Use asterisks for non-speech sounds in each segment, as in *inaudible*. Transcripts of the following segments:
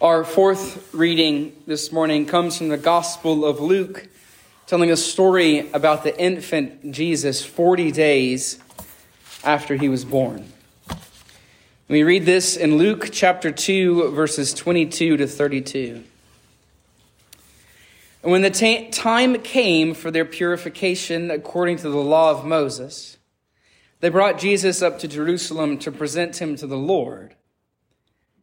Our fourth reading this morning comes from the Gospel of Luke, telling a story about the infant Jesus 40 days after he was born. We read this in Luke chapter 2, verses 22 to 32. And when the time came for their purification according to the law of Moses, they brought Jesus up to Jerusalem to present him to the Lord.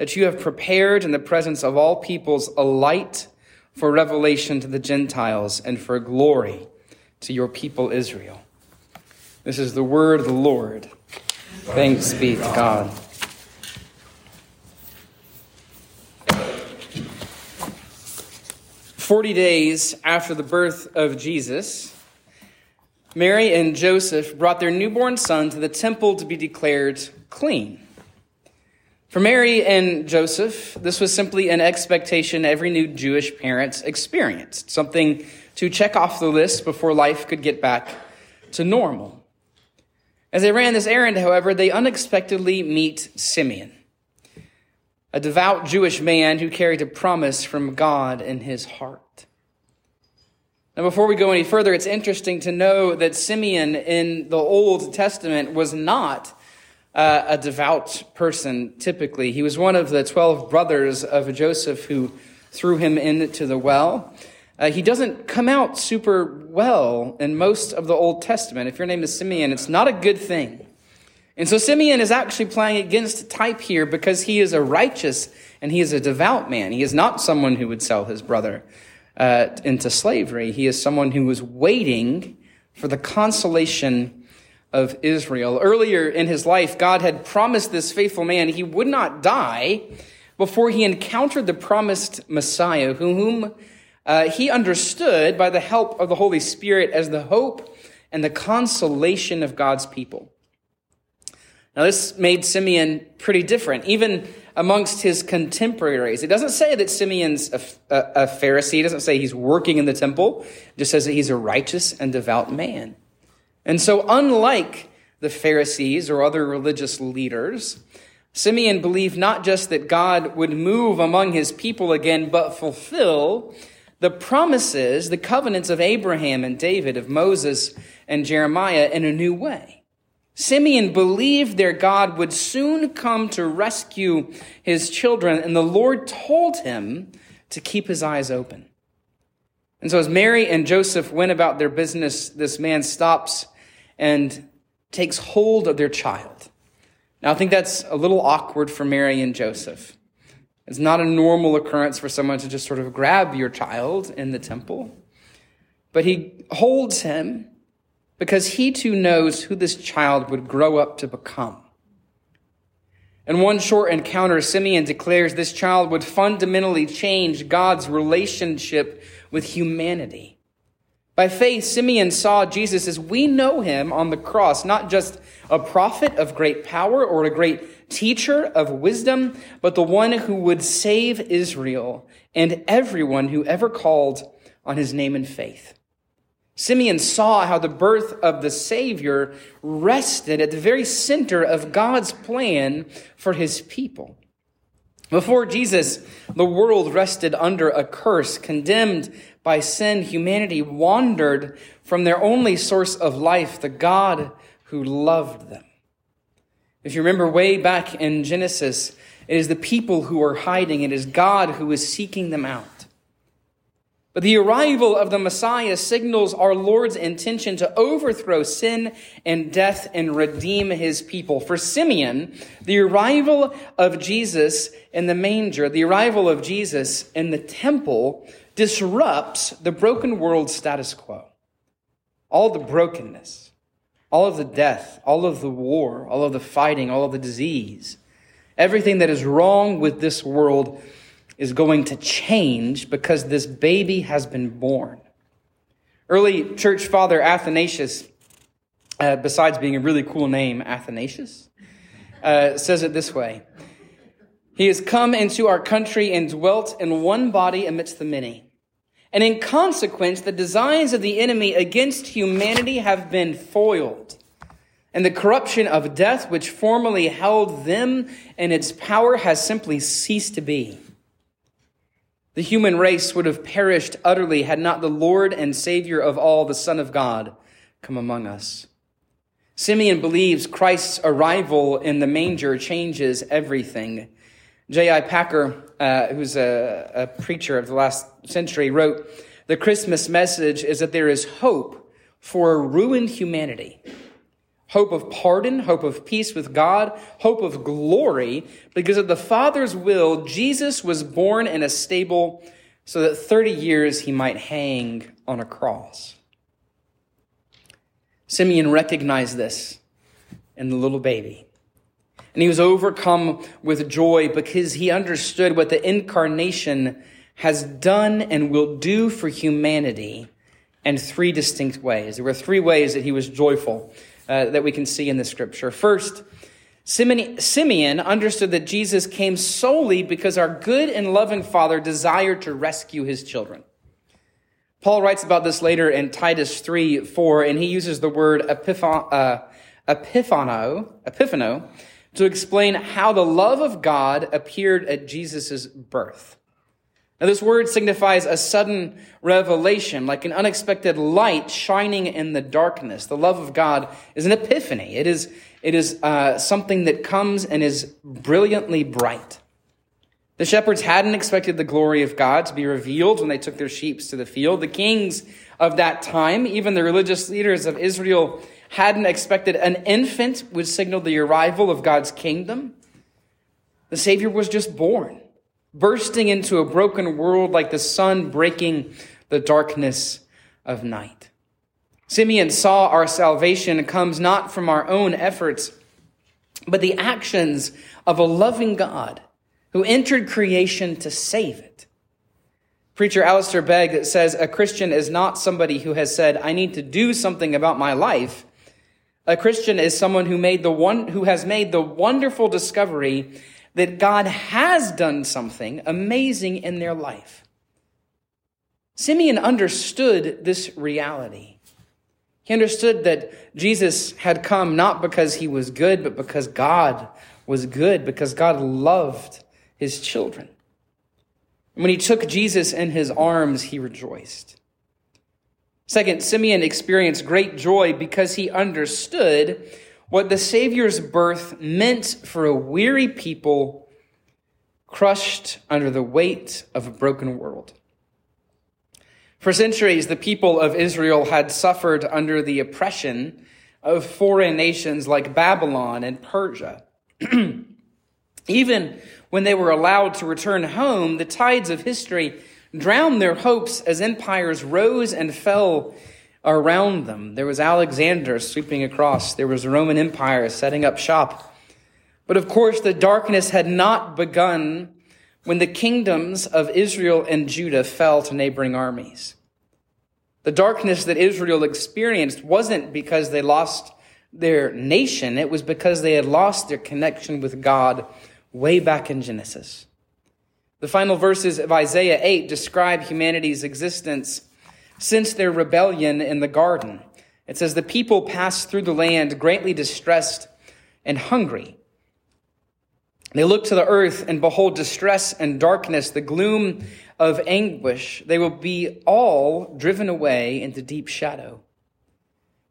that you have prepared in the presence of all peoples a light for revelation to the Gentiles and for glory to your people Israel. This is the word of the Lord. Thanks be to God. Forty days after the birth of Jesus, Mary and Joseph brought their newborn son to the temple to be declared clean. For Mary and Joseph, this was simply an expectation every new Jewish parent experienced, something to check off the list before life could get back to normal. As they ran this errand, however, they unexpectedly meet Simeon, a devout Jewish man who carried a promise from God in his heart. Now, before we go any further, it's interesting to know that Simeon in the Old Testament was not uh, a devout person, typically. He was one of the 12 brothers of Joseph who threw him into the well. Uh, he doesn't come out super well in most of the Old Testament. If your name is Simeon, it's not a good thing. And so Simeon is actually playing against type here because he is a righteous and he is a devout man. He is not someone who would sell his brother uh, into slavery. He is someone who was waiting for the consolation of Israel. Earlier in his life, God had promised this faithful man he would not die before he encountered the promised Messiah, whom uh, he understood by the help of the Holy Spirit as the hope and the consolation of God's people. Now, this made Simeon pretty different, even amongst his contemporaries. It doesn't say that Simeon's a, a, a Pharisee. It doesn't say he's working in the temple. It just says that he's a righteous and devout man. And so, unlike the Pharisees or other religious leaders, Simeon believed not just that God would move among his people again, but fulfill the promises, the covenants of Abraham and David, of Moses and Jeremiah in a new way. Simeon believed their God would soon come to rescue his children, and the Lord told him to keep his eyes open. And so as Mary and Joseph went about their business, this man stops and takes hold of their child. Now, I think that's a little awkward for Mary and Joseph. It's not a normal occurrence for someone to just sort of grab your child in the temple. But he holds him because he too knows who this child would grow up to become. In one short encounter, Simeon declares this child would fundamentally change God's relationship with humanity. By faith, Simeon saw Jesus as we know him on the cross, not just a prophet of great power or a great teacher of wisdom, but the one who would save Israel and everyone who ever called on his name in faith. Simeon saw how the birth of the Savior rested at the very center of God's plan for his people. Before Jesus, the world rested under a curse, condemned by sin. Humanity wandered from their only source of life, the God who loved them. If you remember way back in Genesis, it is the people who are hiding. It is God who is seeking them out. But the arrival of the Messiah signals our Lord's intention to overthrow sin and death and redeem his people. For Simeon, the arrival of Jesus in the manger, the arrival of Jesus in the temple disrupts the broken world status quo. All the brokenness, all of the death, all of the war, all of the fighting, all of the disease, everything that is wrong with this world is going to change because this baby has been born. Early church father Athanasius, uh, besides being a really cool name, Athanasius, uh, says it this way He has come into our country and dwelt in one body amidst the many. And in consequence, the designs of the enemy against humanity have been foiled. And the corruption of death, which formerly held them in its power, has simply ceased to be. The human race would have perished utterly had not the Lord and Savior of all, the Son of God, come among us. Simeon believes Christ's arrival in the manger changes everything. J.I. Packer, uh, who's a, a preacher of the last century, wrote, The Christmas message is that there is hope for ruined humanity hope of pardon, hope of peace with God, hope of glory. Because of the Father's will, Jesus was born in a stable so that 30 years he might hang on a cross. Simeon recognized this in the little baby. And he was overcome with joy because he understood what the incarnation has done and will do for humanity in three distinct ways. There were three ways that he was joyful uh, that we can see in the scripture. First, Simeon understood that Jesus came solely because our good and loving Father desired to rescue his children. Paul writes about this later in Titus 3 4, and he uses the word uh, epiphano, epiphano to explain how the love of God appeared at Jesus' birth. Now, this word signifies a sudden revelation, like an unexpected light shining in the darkness. The love of God is an epiphany. It is, it is uh, something that comes and is brilliantly bright. The shepherds hadn't expected the glory of God to be revealed when they took their sheep to the field. The kings of that time, even the religious leaders of Israel, hadn't expected an infant would signal the arrival of God's kingdom. The Savior was just born bursting into a broken world like the sun breaking the darkness of night. Simeon saw our salvation comes not from our own efforts, but the actions of a loving God who entered creation to save it. Preacher Alistair Begg says a Christian is not somebody who has said, I need to do something about my life. A Christian is someone who made the one, who has made the wonderful discovery that God has done something amazing in their life. Simeon understood this reality. He understood that Jesus had come not because he was good, but because God was good, because God loved his children. And when he took Jesus in his arms, he rejoiced. Second, Simeon experienced great joy because he understood what the Savior's birth meant for a weary people crushed under the weight of a broken world. For centuries, the people of Israel had suffered under the oppression of foreign nations like Babylon and Persia. *clears throat* Even when they were allowed to return home, the tides of history drowned their hopes as empires rose and fell around them. There was Alexander sweeping across. There was the Roman Empire setting up shop. But of course, the darkness had not begun when the kingdoms of Israel and Judah fell to neighboring armies. The darkness that Israel experienced wasn't because they lost their nation. It was because they had lost their connection with God way back in Genesis. The final verses of Isaiah 8 describe humanity's existence since their rebellion in the garden. It says, The people passed through the land greatly distressed and hungry. They look to the earth and behold distress and darkness, the gloom of anguish. They will be all driven away into deep shadow.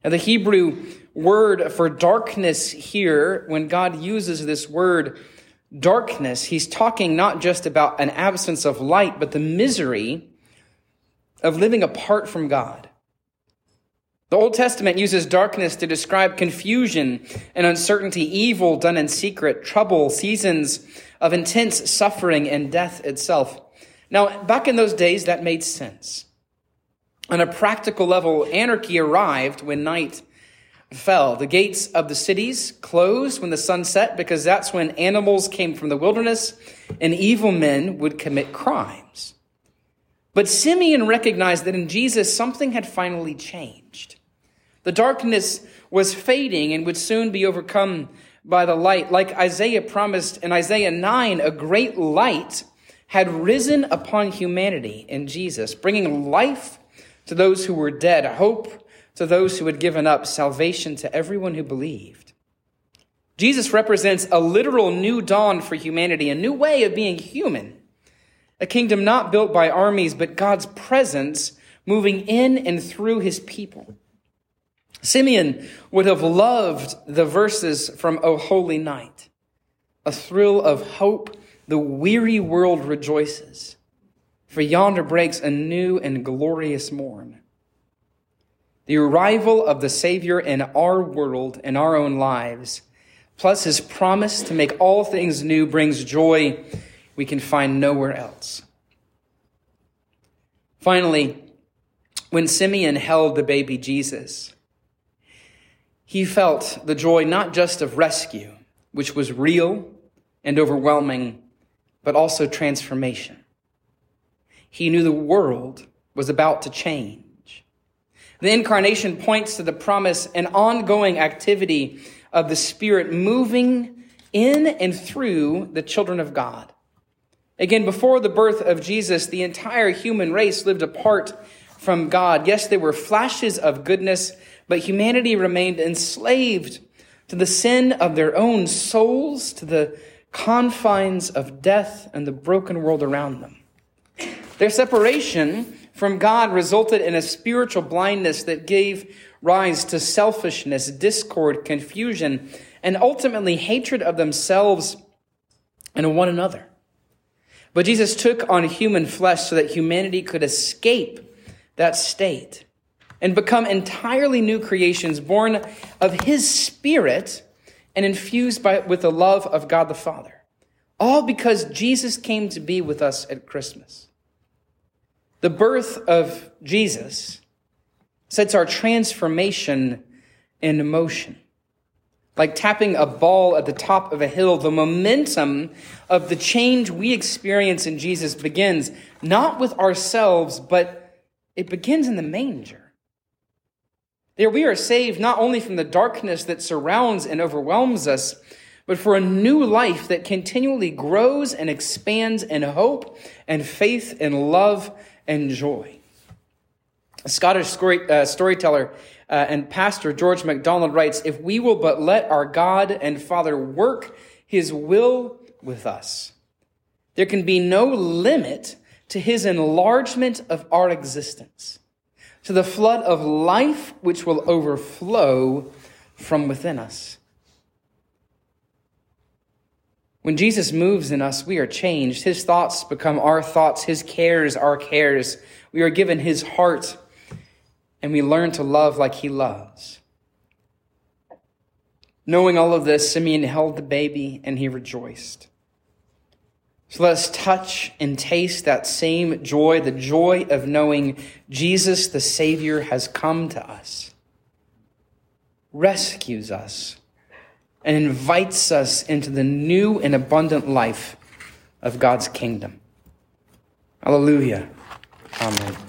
Now, the Hebrew word for darkness here, when God uses this word darkness, he's talking not just about an absence of light, but the misery of living apart from God. The Old Testament uses darkness to describe confusion and uncertainty, evil done in secret, trouble, seasons of intense suffering, and death itself. Now, back in those days, that made sense. On a practical level, anarchy arrived when night fell. The gates of the cities closed when the sun set because that's when animals came from the wilderness and evil men would commit crimes. But Simeon recognized that in Jesus, something had finally changed. The darkness was fading and would soon be overcome by the light. Like Isaiah promised in Isaiah 9, a great light had risen upon humanity in Jesus, bringing life to those who were dead, hope to those who had given up, salvation to everyone who believed. Jesus represents a literal new dawn for humanity, a new way of being human, a kingdom not built by armies, but God's presence moving in and through his people. Simeon would have loved the verses from O Holy Night, a thrill of hope. The weary world rejoices, for yonder breaks a new and glorious morn. The arrival of the Savior in our world, in our own lives, plus his promise to make all things new brings joy we can find nowhere else. Finally, when Simeon held the baby Jesus, he felt the joy not just of rescue, which was real and overwhelming, but also transformation. He knew the world was about to change. The incarnation points to the promise and ongoing activity of the Spirit moving in and through the children of God. Again, before the birth of Jesus, the entire human race lived apart from God. Yes, there were flashes of goodness but humanity remained enslaved to the sin of their own souls, to the confines of death and the broken world around them. Their separation from God resulted in a spiritual blindness that gave rise to selfishness, discord, confusion, and ultimately hatred of themselves and one another. But Jesus took on human flesh so that humanity could escape that state and become entirely new creations born of his spirit and infused by, with the love of God the Father. All because Jesus came to be with us at Christmas. The birth of Jesus sets our transformation in motion. Like tapping a ball at the top of a hill, the momentum of the change we experience in Jesus begins not with ourselves, but it begins in the manger. There we are saved not only from the darkness that surrounds and overwhelms us, but for a new life that continually grows and expands in hope and faith and love and joy. A Scottish story, uh, storyteller uh, and pastor George MacDonald writes If we will but let our God and Father work his will with us, there can be no limit to his enlargement of our existence to the flood of life which will overflow from within us. When Jesus moves in us, we are changed. His thoughts become our thoughts, His cares our cares. We are given His heart, and we learn to love like He loves. Knowing all of this, Simeon held the baby and he rejoiced. So let us touch and taste that same joy, the joy of knowing Jesus, the Savior, has come to us, rescues us, and invites us into the new and abundant life of God's kingdom. Hallelujah. Amen.